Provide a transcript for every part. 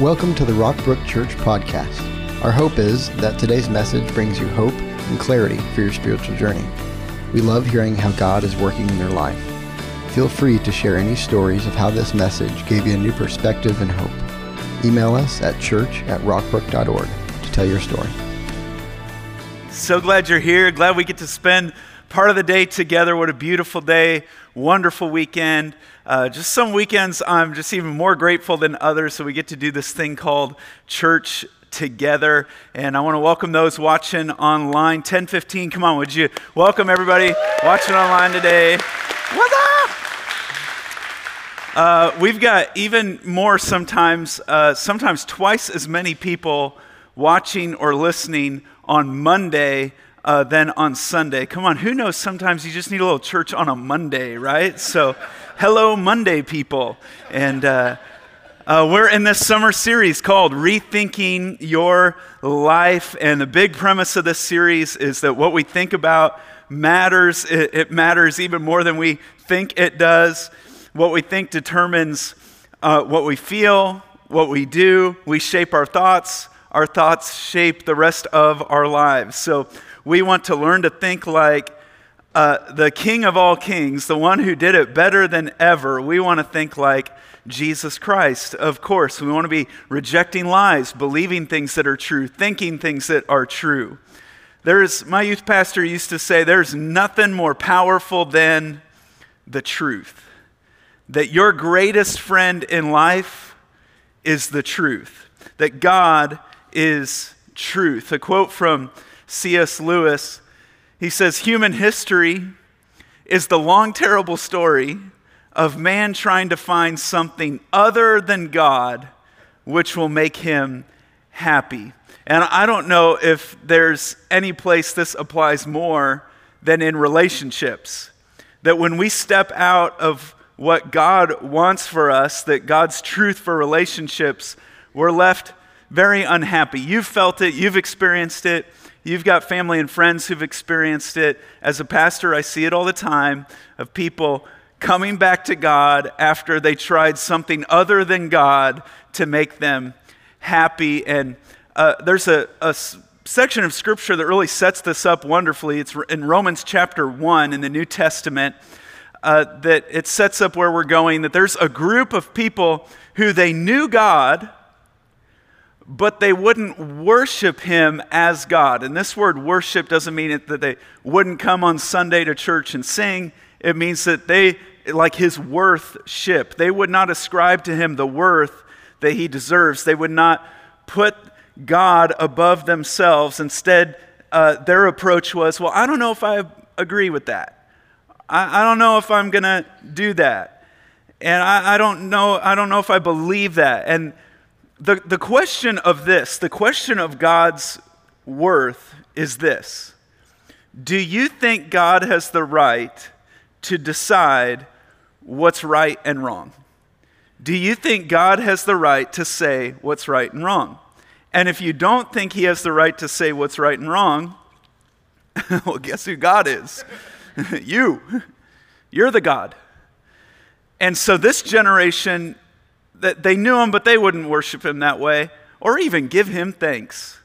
Welcome to the Rockbrook Church podcast. Our hope is that today's message brings you hope and clarity for your spiritual journey. We love hearing how God is working in your life. Feel free to share any stories of how this message gave you a new perspective and hope. Email us at church at rockbrook.org to tell your story. So glad you're here. Glad we get to spend part of the day together. What a beautiful day. Wonderful weekend. Uh, just some weekends I'm just even more grateful than others. So we get to do this thing called church together. And I want to welcome those watching online. 1015, come on, would you welcome everybody watching online today? What's up? Uh, we've got even more sometimes, uh, sometimes twice as many people watching or listening on Monday uh, than on Sunday. Come on, who knows? Sometimes you just need a little church on a Monday, right? So, hello, Monday people. And uh, uh, we're in this summer series called Rethinking Your Life. And the big premise of this series is that what we think about matters. It, it matters even more than we think it does. What we think determines uh, what we feel, what we do. We shape our thoughts our thoughts shape the rest of our lives. So we want to learn to think like uh, the King of all kings, the one who did it better than ever. We want to think like Jesus Christ, of course. We want to be rejecting lies, believing things that are true, thinking things that are true. There's, my youth pastor used to say, there's nothing more powerful than the truth. That your greatest friend in life is the truth. That God is truth. A quote from C.S. Lewis he says, Human history is the long, terrible story of man trying to find something other than God which will make him happy. And I don't know if there's any place this applies more than in relationships. That when we step out of what God wants for us, that God's truth for relationships, we're left very unhappy. You've felt it, you've experienced it. You've got family and friends who've experienced it. As a pastor, I see it all the time of people coming back to God after they tried something other than God to make them happy. And uh, there's a, a section of scripture that really sets this up wonderfully. It's in Romans chapter 1 in the New Testament. Uh, that it sets up where we're going, that there's a group of people who they knew God, but they wouldn't worship him as God. And this word worship doesn't mean that they wouldn't come on Sunday to church and sing. It means that they, like his worthship, they would not ascribe to him the worth that he deserves. They would not put God above themselves. Instead, uh, their approach was, well, I don't know if I agree with that. I, I don't know if I'm going to do that. And I, I, don't know, I don't know if I believe that. And the, the question of this, the question of God's worth is this Do you think God has the right to decide what's right and wrong? Do you think God has the right to say what's right and wrong? And if you don't think he has the right to say what's right and wrong, well, guess who God is? you. You're the God. And so this generation that they knew him, but they wouldn't worship him that way or even give him thanks.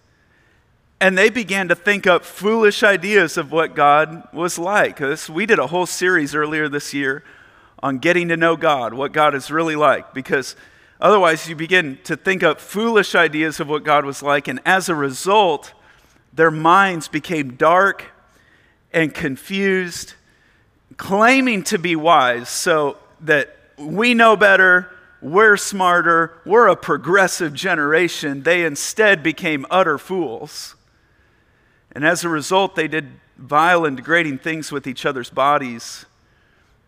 And they began to think up foolish ideas of what God was like. We did a whole series earlier this year on getting to know God, what God is really like, because otherwise you begin to think up foolish ideas of what God was like. And as a result, their minds became dark and confused, claiming to be wise so that we know better, we're smarter, we're a progressive generation, they instead became utter fools. And as a result, they did vile and degrading things with each other's bodies.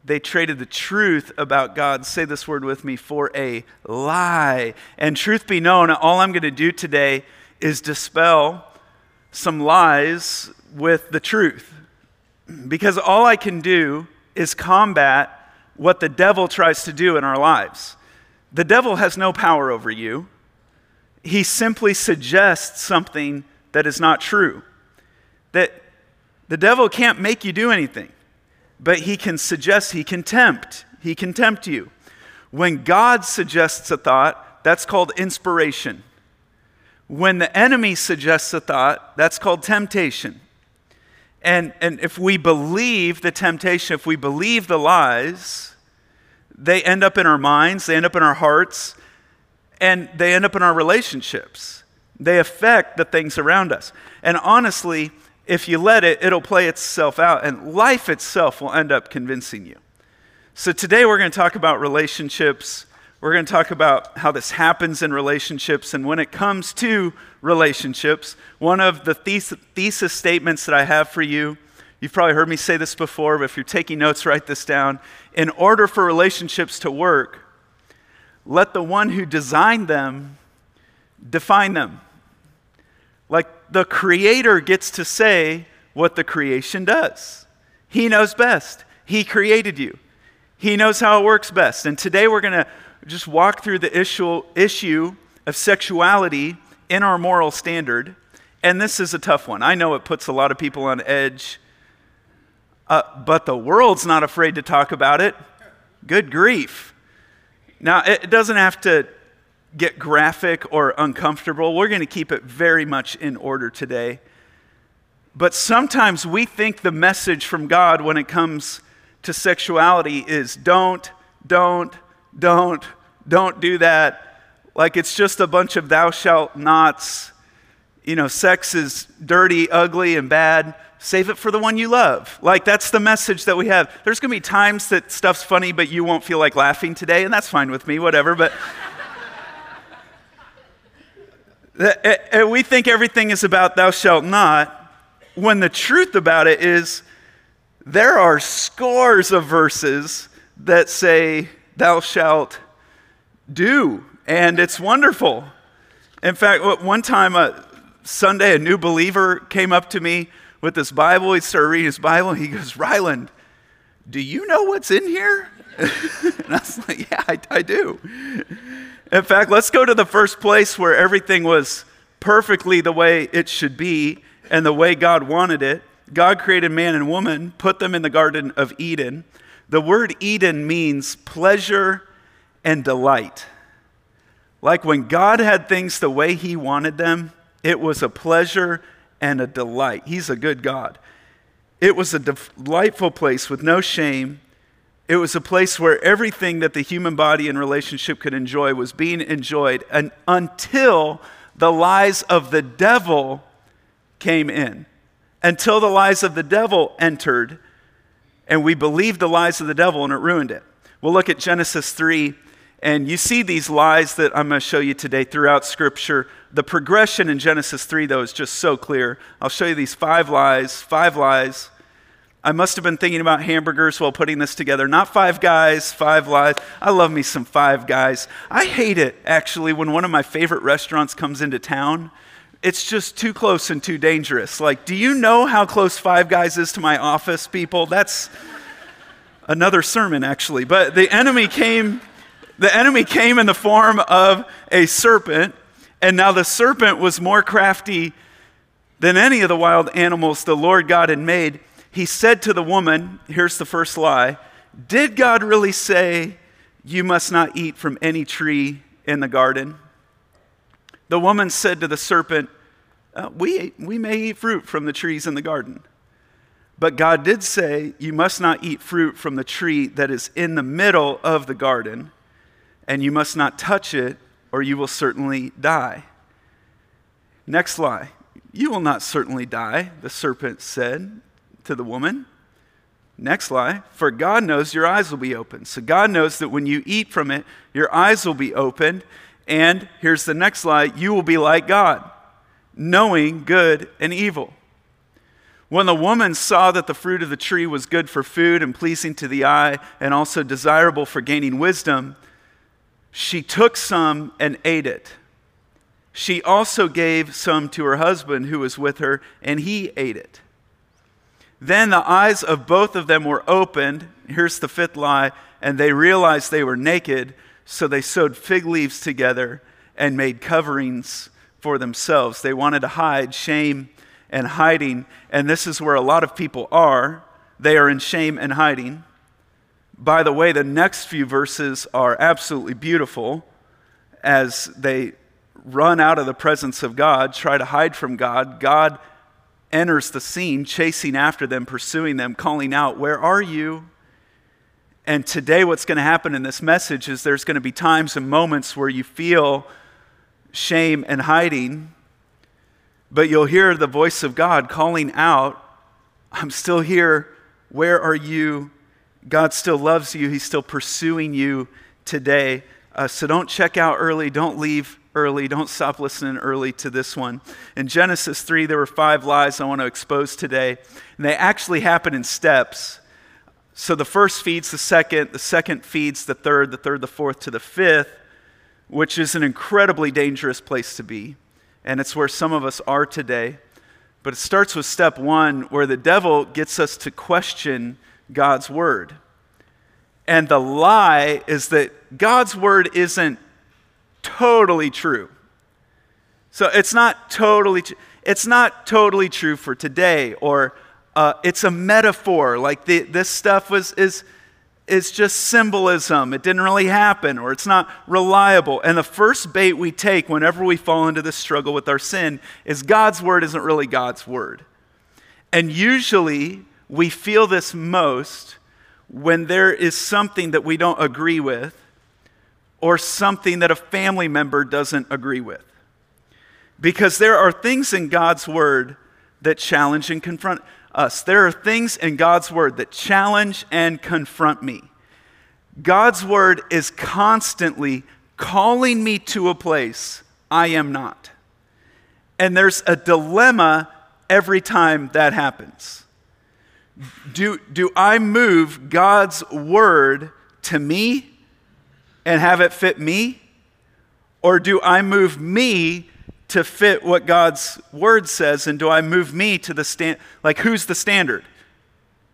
They traded the truth about God, say this word with me, for a lie. And truth be known, all I'm going to do today is dispel some lies with the truth. Because all I can do is combat what the devil tries to do in our lives. The devil has no power over you. He simply suggests something that is not true. That the devil can't make you do anything, but he can suggest, he can tempt, he can tempt you. When God suggests a thought, that's called inspiration. When the enemy suggests a thought, that's called temptation. And, and if we believe the temptation, if we believe the lies, they end up in our minds, they end up in our hearts, and they end up in our relationships. They affect the things around us. And honestly, if you let it, it'll play itself out, and life itself will end up convincing you. So today we're going to talk about relationships. We're going to talk about how this happens in relationships. And when it comes to relationships, one of the thesis, statements that I have for you, you've probably heard me say this before, but if you're taking notes, write this down. In order for relationships to work, let the one who designed them define them. Like the creator gets to say what the creation does. He knows best. He created you. He knows how it works best. And today we're going to just walk through the issue, issue of sexuality in our moral standard. And this is a tough one. I know it puts a lot of people on edge, uh, but the world's not afraid to talk about it. Good grief. Now, it doesn't have to get graphic or uncomfortable. We're going to keep it very much in order today. But sometimes we think the message from God when it comes to sexuality is don't, don't, don't, don't do that. Like it's just a bunch of thou shalt nots. You know, sex is dirty, ugly, and bad. Save it for the one you love. Like that's the message that we have. There's going to be times that stuff's funny, but you won't feel like laughing today, and that's fine with me, whatever. But. and eh, eh, we think everything is about thou shalt not, when the truth about it is there are scores of verses that say, Thou shalt do, and it's wonderful. In fact, one time, a Sunday, a new believer came up to me with this Bible. He started reading his Bible, and he goes, Ryland, do you know what's in here? and I was like, Yeah, I, I do. In fact, let's go to the first place where everything was perfectly the way it should be and the way God wanted it. God created man and woman, put them in the Garden of Eden. The word Eden means pleasure and delight. Like when God had things the way He wanted them, it was a pleasure and a delight. He's a good God. It was a delightful place with no shame. It was a place where everything that the human body and relationship could enjoy was being enjoyed and until the lies of the devil came in until the lies of the devil entered and we believed the lies of the devil and it ruined it. We'll look at Genesis 3 and you see these lies that I'm going to show you today throughout Scripture. The progression in Genesis 3, though, is just so clear. I'll show you these five lies, five lies. I must have been thinking about hamburgers while putting this together. Not five guys, five lies. I love me some five guys. I hate it, actually, when one of my favorite restaurants comes into town it's just too close and too dangerous. Like, do you know how close Five Guys is to my office, people? That's another sermon, actually. But the enemy came, the enemy came in the form of a serpent, and now the serpent was more crafty than any of the wild animals the Lord God had made. He said to the woman, here's the first lie Did God really say, You must not eat from any tree in the garden? The woman said to the serpent, uh, we, we may eat fruit from the trees in the garden. But God did say, You must not eat fruit from the tree that is in the middle of the garden, and you must not touch it, or you will certainly die. Next lie. You will not certainly die, the serpent said to the woman. Next lie. For God knows your eyes will be open. So God knows that when you eat from it, your eyes will be opened. And here's the next lie you will be like God knowing good and evil. When the woman saw that the fruit of the tree was good for food and pleasing to the eye and also desirable for gaining wisdom, she took some and ate it. She also gave some to her husband who was with her, and he ate it. Then the eyes of both of them were opened. Here's the fifth lie. And they realized they were naked, so they sewed fig leaves together and made coverings for themselves. They wanted to hide shame and hiding. And this is where a lot of people are. They are in shame and hiding. By the way, the next few verses are absolutely beautiful. as they run out of the presence of God, try to hide from God, God enters the scene, chasing after them, pursuing them, calling out, Where are you? And today, what's going to happen in this message is there's going to be times and moments where you feel shame and hiding, but you'll hear the voice of God calling out, I'm still here. Where are you? God still loves you. He's still pursuing you today. Uh, so don't check out early. Don't leave early. Don't stop listening early to this one. In Genesis 3, there were five lies I want to expose today, and they actually happen in steps. So the first feeds the second, the second feeds the third, the third, the fourth to the fifth, which is an incredibly dangerous place to be. And it's where some of us are today. But it starts with step one, where the devil gets us to question God's word. And the lie is that God's word isn't totally true. So it's not totally it's not totally true for today or uh, it's a metaphor like the, this stuff was is is just symbolism it didn't really happen or it's not reliable and the first bait we take whenever we fall into this struggle with our sin is god's word isn't really god's word and usually we feel this most when there is something that we don't agree with or something that a family member doesn't agree with. Because there are things in God's word that challenge and confront us. There are things in God's word that challenge and confront me. God's word is constantly calling me to a place I am not. And there's a dilemma every time that happens. Do, do I move God's word to me and have it fit me? Or do I move me to fit what God's word says? And do I move me to the stand? Like, who's the standard?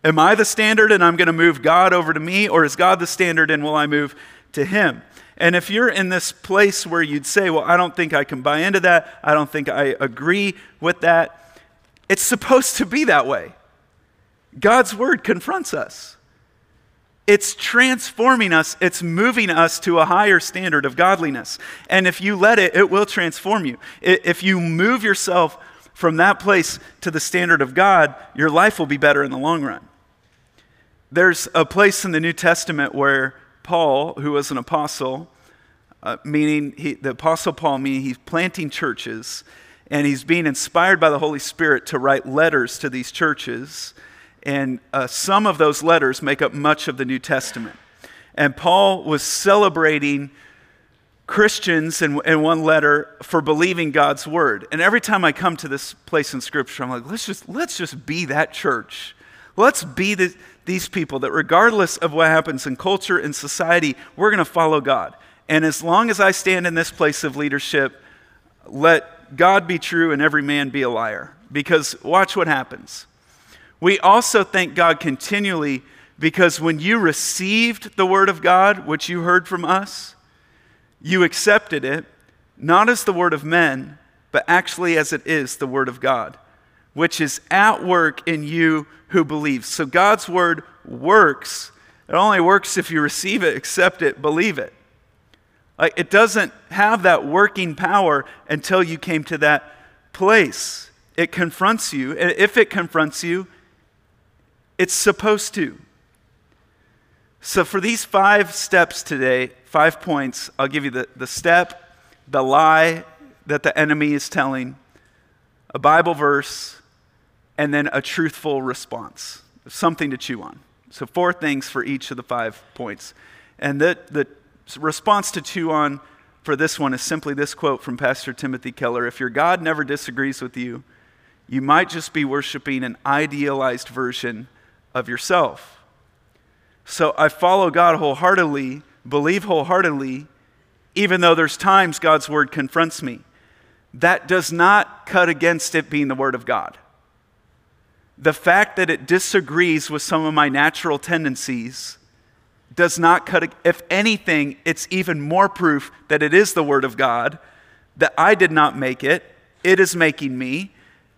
Am I the standard and I'm going to move God over to me? Or is God the standard and will I move to him? And if you're in this place where you'd say, well, I don't think I can buy into that, I don't think I agree with that, it's supposed to be that way. God's word confronts us. It's transforming us, it's moving us to a higher standard of godliness. And if you let it, it will transform you. If you move yourself from that place to the standard of God, your life will be better in the long run. There's a place in the New Testament where Paul, who was an apostle, uh, meaning he, the apostle Paul, meaning he's planting churches, and he's being inspired by the Holy Spirit to write letters to these churches. And uh, some of those letters make up much of the New Testament. And Paul was celebrating Christians in, in one letter for believing God's word. And every time I come to this place in Scripture, I'm like, let's just, let's just be that church. Let's be the, these people that, regardless of what happens in culture and society, we're going to follow God. And as long as I stand in this place of leadership, let God be true and every man be a liar. Because watch what happens. We also thank God continually because when you received the Word of God, which you heard from us, you accepted it, not as the Word of men, but actually as it is the Word of God, which is at work in you who believe. So God's Word works. It only works if you receive it, accept it, believe it. Like it doesn't have that working power until you came to that place. It confronts you. If it confronts you, it's supposed to. So, for these five steps today, five points, I'll give you the, the step, the lie that the enemy is telling, a Bible verse, and then a truthful response. Something to chew on. So, four things for each of the five points. And the, the response to chew on for this one is simply this quote from Pastor Timothy Keller If your God never disagrees with you, you might just be worshiping an idealized version of yourself. So I follow God wholeheartedly, believe wholeheartedly, even though there's times God's word confronts me. That does not cut against it being the word of God. The fact that it disagrees with some of my natural tendencies does not cut, if anything, it's even more proof that it is the word of God, that I did not make it, it is making me,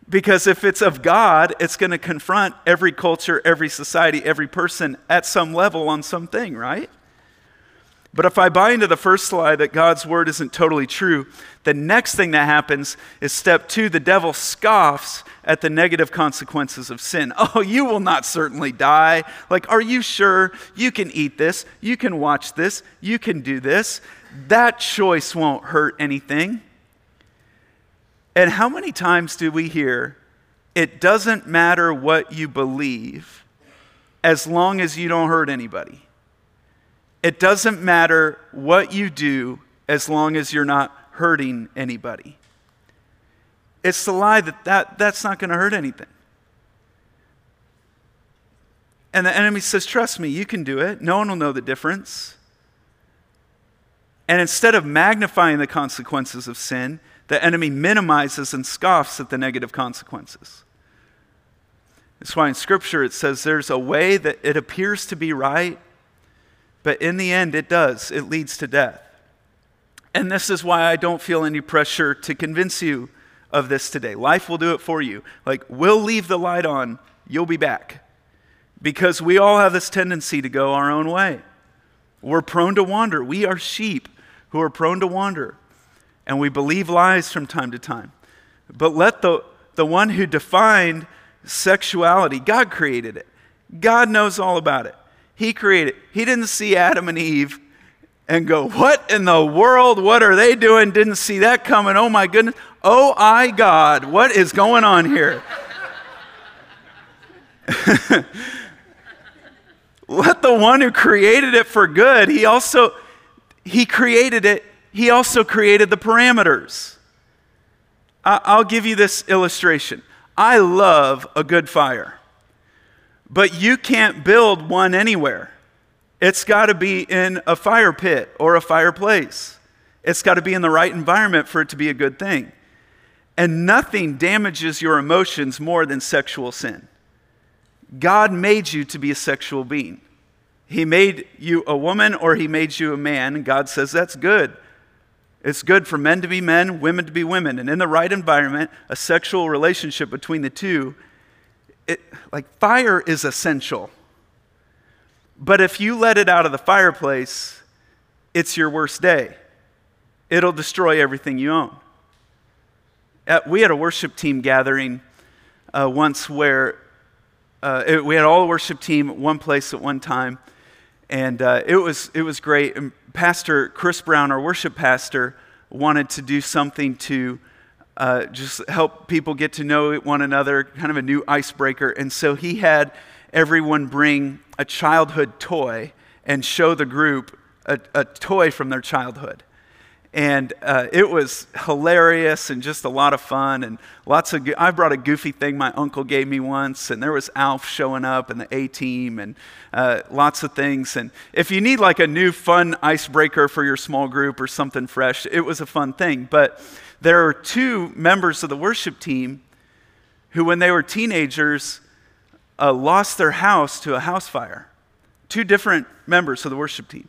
because if it's of God, it's going to confront every culture, every society, every person at some level on something, right? But if I buy into the first lie that God's word isn't totally true, the next thing that happens is step two the devil scoffs at the negative consequences of sin. Oh, you will not certainly die. Like, are you sure you can eat this? You can watch this? You can do this? That choice won't hurt anything. And how many times do we hear, it doesn't matter what you believe as long as you don't hurt anybody? It doesn't matter what you do as long as you're not hurting anybody. It's the lie that, that that's not going to hurt anything. And the enemy says, Trust me, you can do it. No one will know the difference. And instead of magnifying the consequences of sin, the enemy minimizes and scoffs at the negative consequences. That's why in Scripture it says there's a way that it appears to be right, but in the end, it does. It leads to death. And this is why I don't feel any pressure to convince you of this today. Life will do it for you. Like, we'll leave the light on, you'll be back. Because we all have this tendency to go our own way. We're prone to wander. We are sheep who are prone to wander. And we believe lies from time to time. But let the, the one who defined sexuality, God created it, God knows all about it. He created. it. He didn't see Adam and Eve and go, What in the world? What are they doing? Didn't see that coming. Oh my goodness. Oh, I God, what is going on here? Let the one who created it for good, he also he created it, he also created the parameters. I'll give you this illustration. I love a good fire. But you can't build one anywhere. It's got to be in a fire pit or a fireplace. It's got to be in the right environment for it to be a good thing. And nothing damages your emotions more than sexual sin. God made you to be a sexual being. He made you a woman or he made you a man, and God says that's good. It's good for men to be men, women to be women. And in the right environment, a sexual relationship between the two it, like fire is essential. But if you let it out of the fireplace, it's your worst day. It'll destroy everything you own. At, we had a worship team gathering uh, once where uh, it, we had all the worship team at one place at one time, and uh, it, was, it was great. And Pastor Chris Brown, our worship pastor, wanted to do something to uh, just help people get to know one another, kind of a new icebreaker. And so he had everyone bring a childhood toy and show the group a, a toy from their childhood. And uh, it was hilarious and just a lot of fun and lots of. I brought a goofy thing my uncle gave me once, and there was Alf showing up and the A Team and uh, lots of things. And if you need like a new fun icebreaker for your small group or something fresh, it was a fun thing. But there are two members of the worship team who, when they were teenagers, uh, lost their house to a house fire. Two different members of the worship team.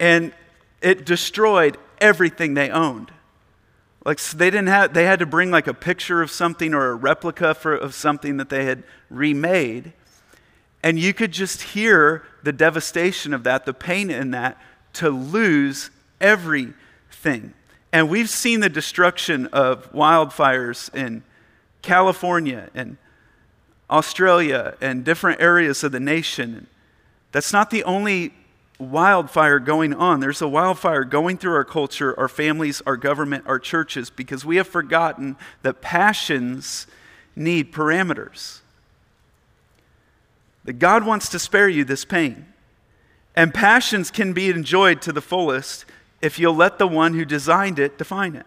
And it destroyed everything they owned. Like so they didn't have, they had to bring like a picture of something or a replica for, of something that they had remade. And you could just hear the devastation of that, the pain in that, to lose everything. And we've seen the destruction of wildfires in California and Australia and different areas of the nation. That's not the only wildfire going on. There's a wildfire going through our culture, our families, our government, our churches, because we have forgotten that passions need parameters. That God wants to spare you this pain. And passions can be enjoyed to the fullest if you'll let the one who designed it define it.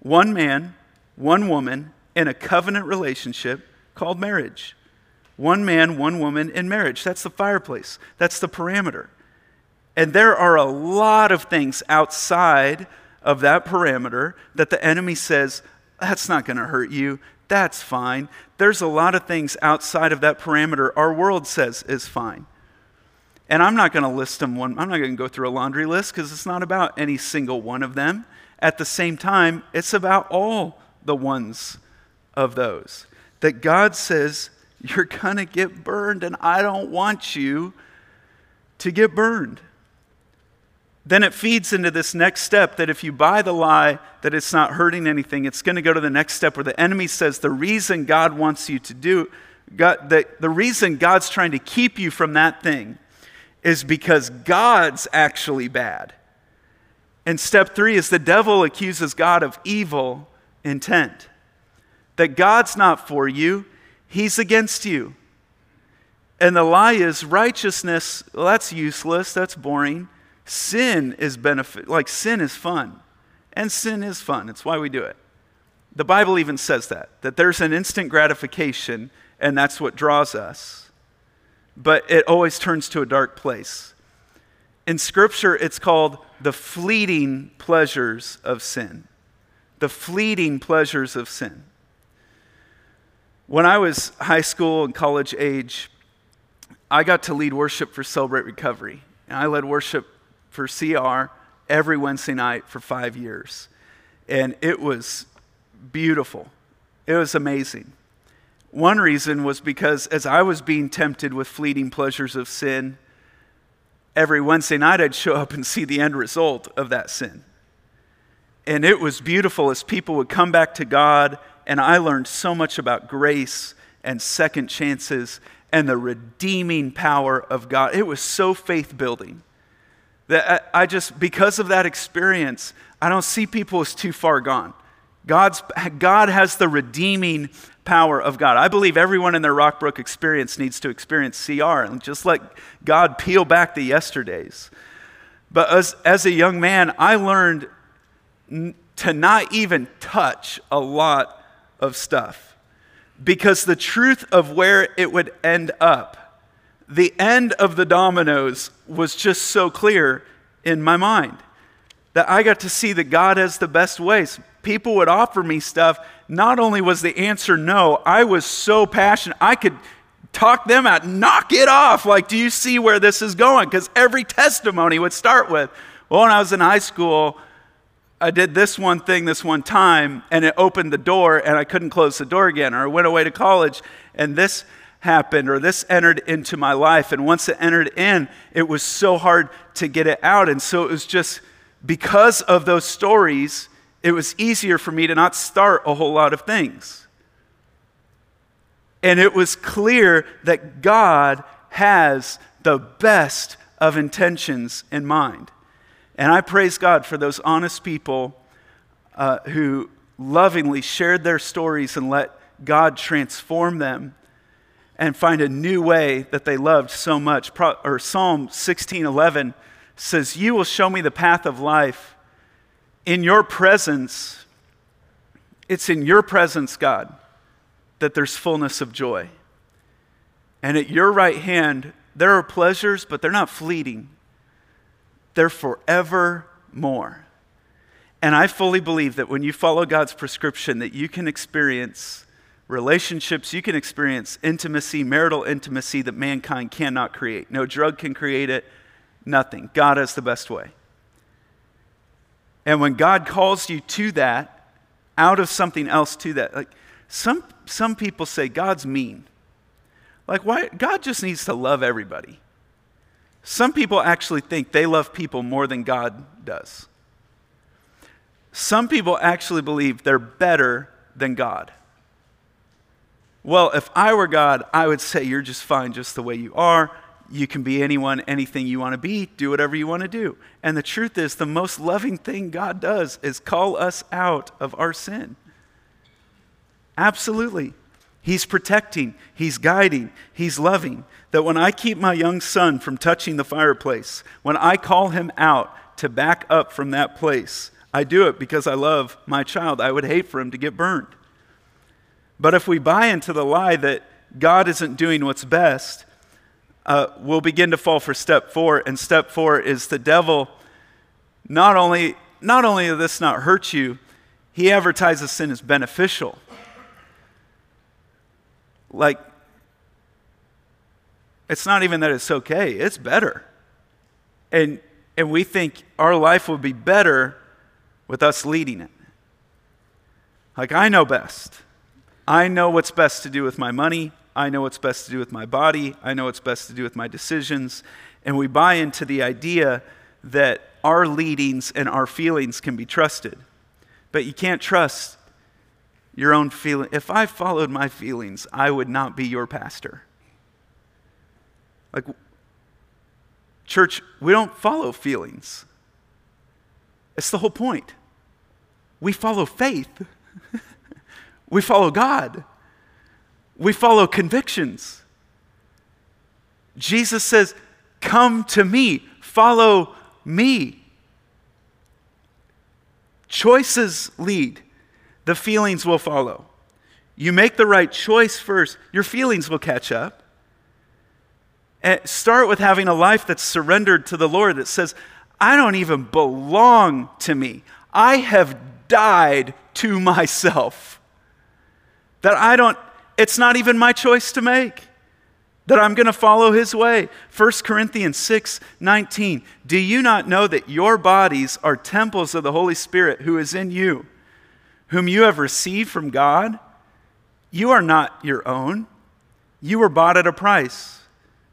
One man, one woman in a covenant relationship called marriage. One man, one woman in marriage. That's the fireplace, that's the parameter. And there are a lot of things outside of that parameter that the enemy says, that's not going to hurt you. That's fine. There's a lot of things outside of that parameter our world says is fine. And I'm not going to list them one, I'm not going to go through a laundry list because it's not about any single one of them. At the same time, it's about all the ones of those. That God says, you're going to get burned, and I don't want you to get burned. Then it feeds into this next step that if you buy the lie that it's not hurting anything, it's going to go to the next step where the enemy says the reason God wants you to do, God, the, the reason God's trying to keep you from that thing is because God's actually bad. And step three is the devil accuses God of evil intent. That God's not for you, he's against you. And the lie is righteousness, well, that's useless, that's boring. Sin is benefit, like sin is fun. And sin is fun. It's why we do it. The Bible even says that, that there's an instant gratification, and that's what draws us. But it always turns to a dark place. In Scripture, it's called the fleeting pleasures of sin. The fleeting pleasures of sin. When I was high school and college age, I got to lead worship for Celebrate Recovery. And I led worship for CR every Wednesday night for five years. And it was beautiful. It was amazing. One reason was because as I was being tempted with fleeting pleasures of sin, every Wednesday night I'd show up and see the end result of that sin. And it was beautiful as people would come back to God and I learned so much about grace and second chances and the redeeming power of God. It was so faith building that I just, because of that experience, I don't see people as too far gone. God's, God has the redeeming power of God. I believe everyone in their Rockbrook experience needs to experience CR and just let God peel back the yesterdays. But as, as a young man, I learned to not even touch a lot of stuff because the truth of where it would end up, the end of the dominoes was just so clear in my mind that I got to see that God has the best ways. People would offer me stuff. Not only was the answer no, I was so passionate. I could talk them out, knock it off. Like, do you see where this is going? Because every testimony would start with, well, when I was in high school, I did this one thing this one time and it opened the door and I couldn't close the door again. Or I went away to college and this happened or this entered into my life. And once it entered in, it was so hard to get it out. And so it was just because of those stories, it was easier for me to not start a whole lot of things. And it was clear that God has the best of intentions in mind. And I praise God for those honest people uh, who lovingly shared their stories and let God transform them and find a new way that they loved so much. Pro, or Psalm 16:11 says, "You will show me the path of life. In your presence, it's in your presence, God, that there's fullness of joy. And at your right hand, there are pleasures, but they're not fleeting they're forevermore. And I fully believe that when you follow God's prescription, that you can experience relationships, you can experience intimacy, marital intimacy that mankind cannot create. No drug can create it, nothing. God has the best way. And when God calls you to that, out of something else to that, like some, some people say God's mean. Like, why? God just needs to love everybody. Some people actually think they love people more than God does. Some people actually believe they're better than God. Well, if I were God, I would say you're just fine just the way you are. You can be anyone, anything you want to be, do whatever you want to do. And the truth is, the most loving thing God does is call us out of our sin. Absolutely. He's protecting, He's guiding, He's loving. That when I keep my young son from touching the fireplace, when I call him out to back up from that place, I do it because I love my child. I would hate for him to get burned. But if we buy into the lie that God isn't doing what's best, uh, we'll begin to fall for step four. And step four is the devil not only, not only does this not hurt you, he advertises sin as beneficial. Like, it's not even that it's okay, it's better. And, and we think our life would be better with us leading it. Like, I know best. I know what's best to do with my money. I know what's best to do with my body. I know what's best to do with my decisions. And we buy into the idea that our leadings and our feelings can be trusted. But you can't trust your own feeling. If I followed my feelings, I would not be your pastor. Like, church, we don't follow feelings. It's the whole point. We follow faith, we follow God, we follow convictions. Jesus says, Come to me, follow me. Choices lead, the feelings will follow. You make the right choice first, your feelings will catch up. And start with having a life that's surrendered to the Lord that says, I don't even belong to me. I have died to myself. That I don't, it's not even my choice to make that I'm going to follow his way. 1 Corinthians 6 19. Do you not know that your bodies are temples of the Holy Spirit who is in you, whom you have received from God? You are not your own, you were bought at a price.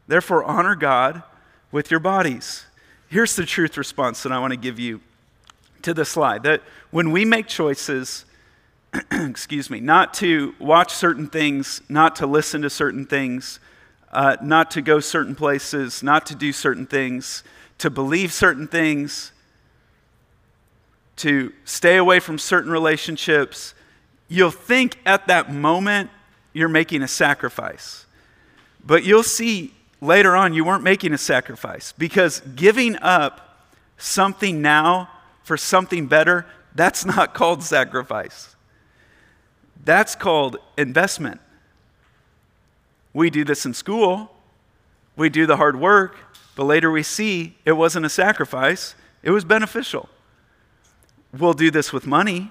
Therefore, honor God with your bodies. Here's the truth response that I want to give you to the slide that when we make choices, excuse me, not to watch certain things, not to listen to certain things, uh, not to go certain places, not to do certain things, to believe certain things, to stay away from certain relationships, you'll think at that moment you're making a sacrifice. But you'll see later on you weren't making a sacrifice because giving up something now for something better, that's not called sacrifice. That's called investment. We do this in school, we do the hard work, but later we see it wasn't a sacrifice, it was beneficial. We'll do this with money.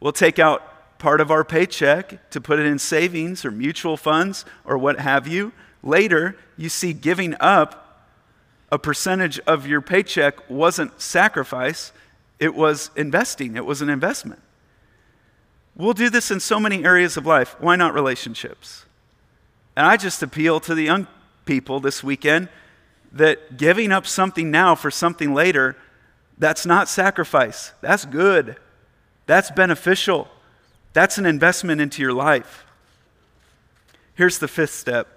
We'll take out part of our paycheck to put it in savings or mutual funds or what have you. Later, you see giving up a percentage of your paycheck wasn't sacrifice, it was investing, it was an investment. We'll do this in so many areas of life. Why not relationships? And I just appeal to the young people this weekend that giving up something now for something later, that's not sacrifice. That's good. That's beneficial. That's an investment into your life. Here's the fifth step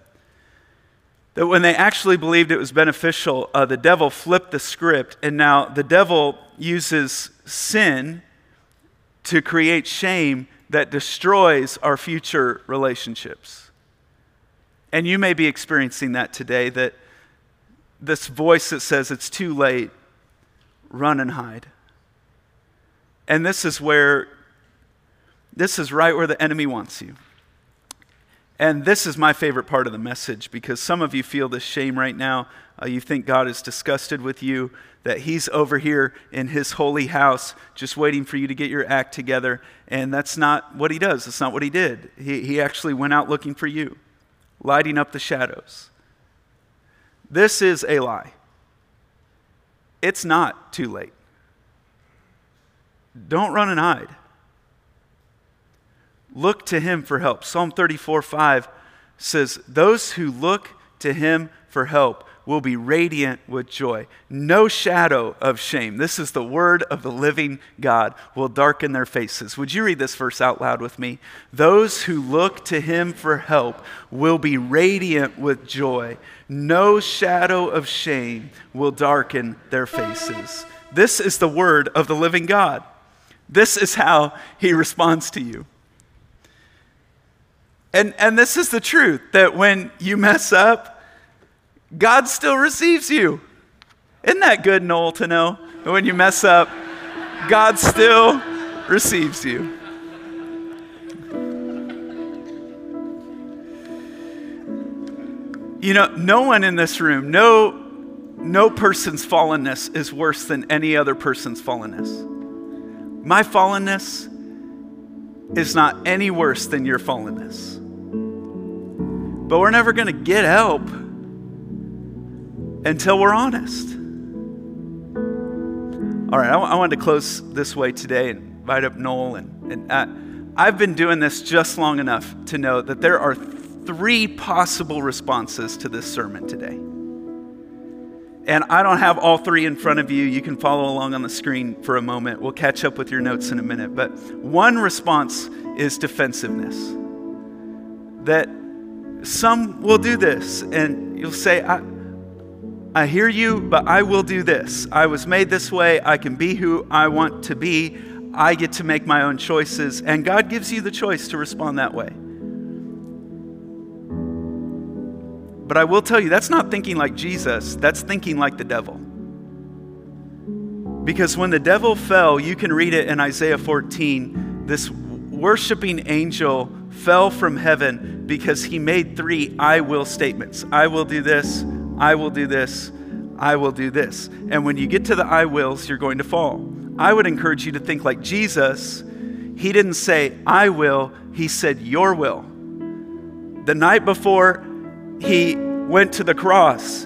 that when they actually believed it was beneficial, uh, the devil flipped the script, and now the devil uses sin to create shame that destroys our future relationships. And you may be experiencing that today that this voice that says it's too late, run and hide. And this is where, this is right where the enemy wants you. And this is my favorite part of the message because some of you feel this shame right now. Uh, you think God is disgusted with you, that He's over here in His holy house just waiting for you to get your act together. And that's not what He does. That's not what He did. He, he actually went out looking for you lighting up the shadows. This is a lie. It's not too late. Don't run and hide. Look to him for help. Psalm 34 5 says, Those who look to him for help will be radiant with joy. No shadow of shame. This is the word of the living God will darken their faces. Would you read this verse out loud with me? Those who look to him for help will be radiant with joy. No shadow of shame will darken their faces. This is the word of the living God. This is how he responds to you. And, and this is the truth that when you mess up, God still receives you. Isn't that good, Noel, to know? that When you mess up, God still receives you. You know, no one in this room, no, no person's fallenness is worse than any other person's fallenness. My fallenness is not any worse than your fallenness. But we're never going to get help until we're honest. All right, I, w- I wanted to close this way today and invite up Noel. And, and uh, I've been doing this just long enough to know that there are three possible responses to this sermon today. And I don't have all three in front of you. You can follow along on the screen for a moment. We'll catch up with your notes in a minute. But one response is defensiveness. That some will do this, and you'll say, I, I hear you, but I will do this. I was made this way. I can be who I want to be. I get to make my own choices. And God gives you the choice to respond that way. But I will tell you, that's not thinking like Jesus, that's thinking like the devil. Because when the devil fell, you can read it in Isaiah 14, this worshiping angel fell from heaven because he made three I will statements I will do this, I will do this, I will do this. And when you get to the I wills, you're going to fall. I would encourage you to think like Jesus. He didn't say, I will, he said, Your will. The night before he went to the cross,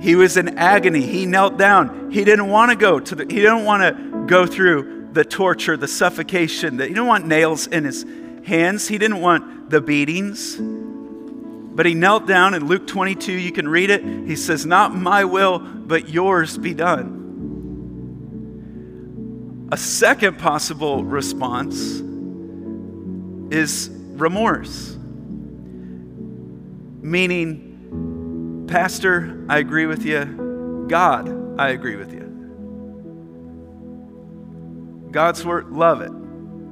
he was in agony. He knelt down. He didn't want to go to the, he didn't want to go through the torture, the suffocation. That he didn't want nails in his hands. He didn't want the beatings. But he knelt down in Luke 22, you can read it. He says, Not my will, but yours be done. A second possible response is remorse, meaning, Pastor, I agree with you. God, I agree with you. God's word, love it.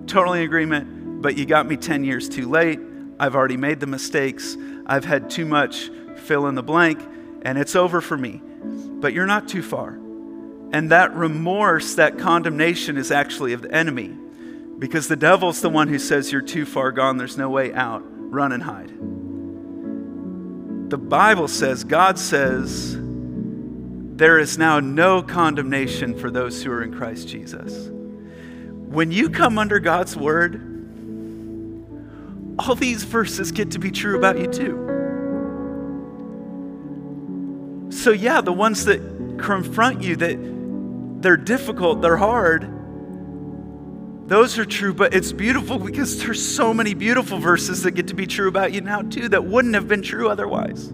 Totally agreement, but you got me 10 years too late. I've already made the mistakes. I've had too much fill in the blank, and it's over for me. But you're not too far. And that remorse, that condemnation is actually of the enemy. Because the devil's the one who says you're too far gone, there's no way out, run and hide. The Bible says, God says, there is now no condemnation for those who are in Christ Jesus. When you come under God's word, all these verses get to be true about you too. So, yeah, the ones that confront you, that they're difficult, they're hard, those are true, but it's beautiful because there's so many beautiful verses that get to be true about you now too that wouldn't have been true otherwise.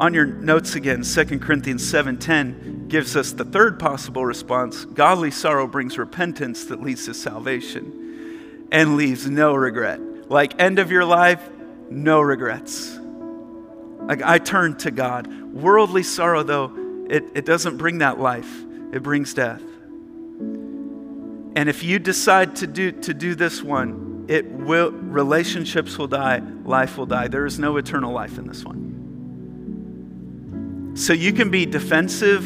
On your notes again, 2 Corinthians 7:10 gives us the third possible response. Godly sorrow brings repentance that leads to salvation and leaves no regret. Like end of your life, no regrets. Like I turn to God. Worldly sorrow, though, it, it doesn't bring that life, it brings death. And if you decide to do, to do this one, it will, relationships will die, life will die. There is no eternal life in this one. So you can be defensive,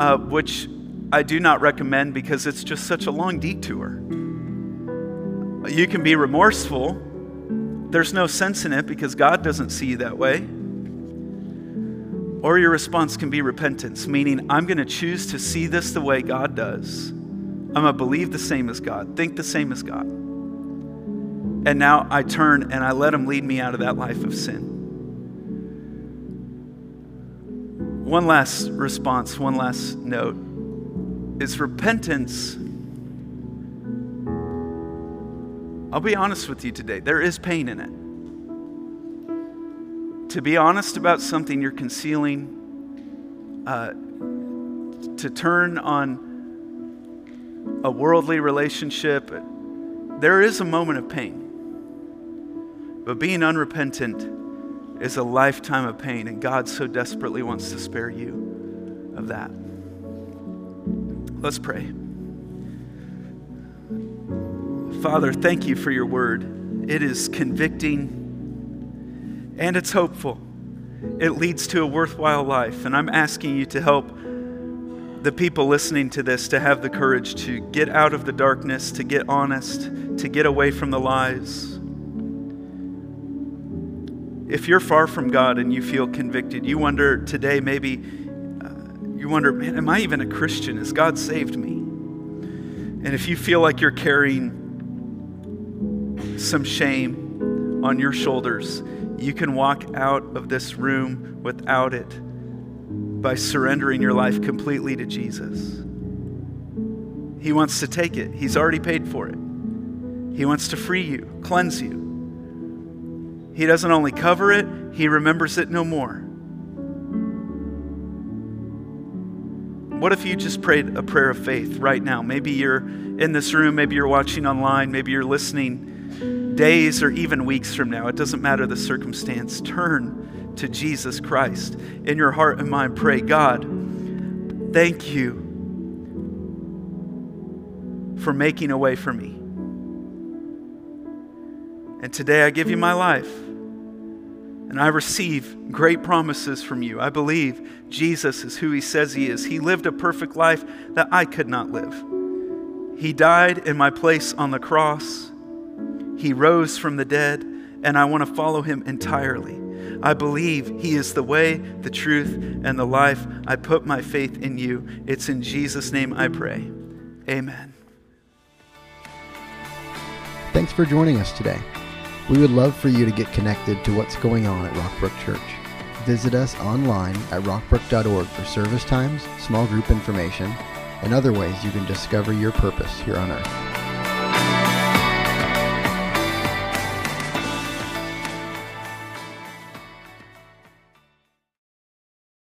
uh, which I do not recommend because it's just such a long detour. You can be remorseful. There's no sense in it because God doesn't see you that way. Or your response can be repentance, meaning I'm going to choose to see this the way God does. I'm going to believe the same as God, think the same as God. And now I turn and I let Him lead me out of that life of sin. One last response, one last note is repentance I'll be honest with you today. There is pain in it. To be honest about something you're concealing, uh, to turn on a worldly relationship, there is a moment of pain. But being unrepentant is a lifetime of pain, and God so desperately wants to spare you of that. Let's pray. Father, thank you for your word. It is convicting and it's hopeful. It leads to a worthwhile life. And I'm asking you to help the people listening to this to have the courage to get out of the darkness, to get honest, to get away from the lies. If you're far from God and you feel convicted, you wonder today maybe, uh, you wonder, man, am I even a Christian? Has God saved me? And if you feel like you're carrying some shame on your shoulders. You can walk out of this room without it by surrendering your life completely to Jesus. He wants to take it, He's already paid for it. He wants to free you, cleanse you. He doesn't only cover it, He remembers it no more. What if you just prayed a prayer of faith right now? Maybe you're in this room, maybe you're watching online, maybe you're listening days or even weeks from now. It doesn't matter the circumstance. Turn to Jesus Christ. In your heart and mind, pray, God, thank you for making a way for me. And today I give you my life. And I receive great promises from you. I believe Jesus is who he says he is. He lived a perfect life that I could not live. He died in my place on the cross. He rose from the dead, and I want to follow him entirely. I believe he is the way, the truth, and the life. I put my faith in you. It's in Jesus' name I pray. Amen. Thanks for joining us today. We would love for you to get connected to what's going on at Rockbrook Church. Visit us online at rockbrook.org for service times, small group information, and other ways you can discover your purpose here on earth.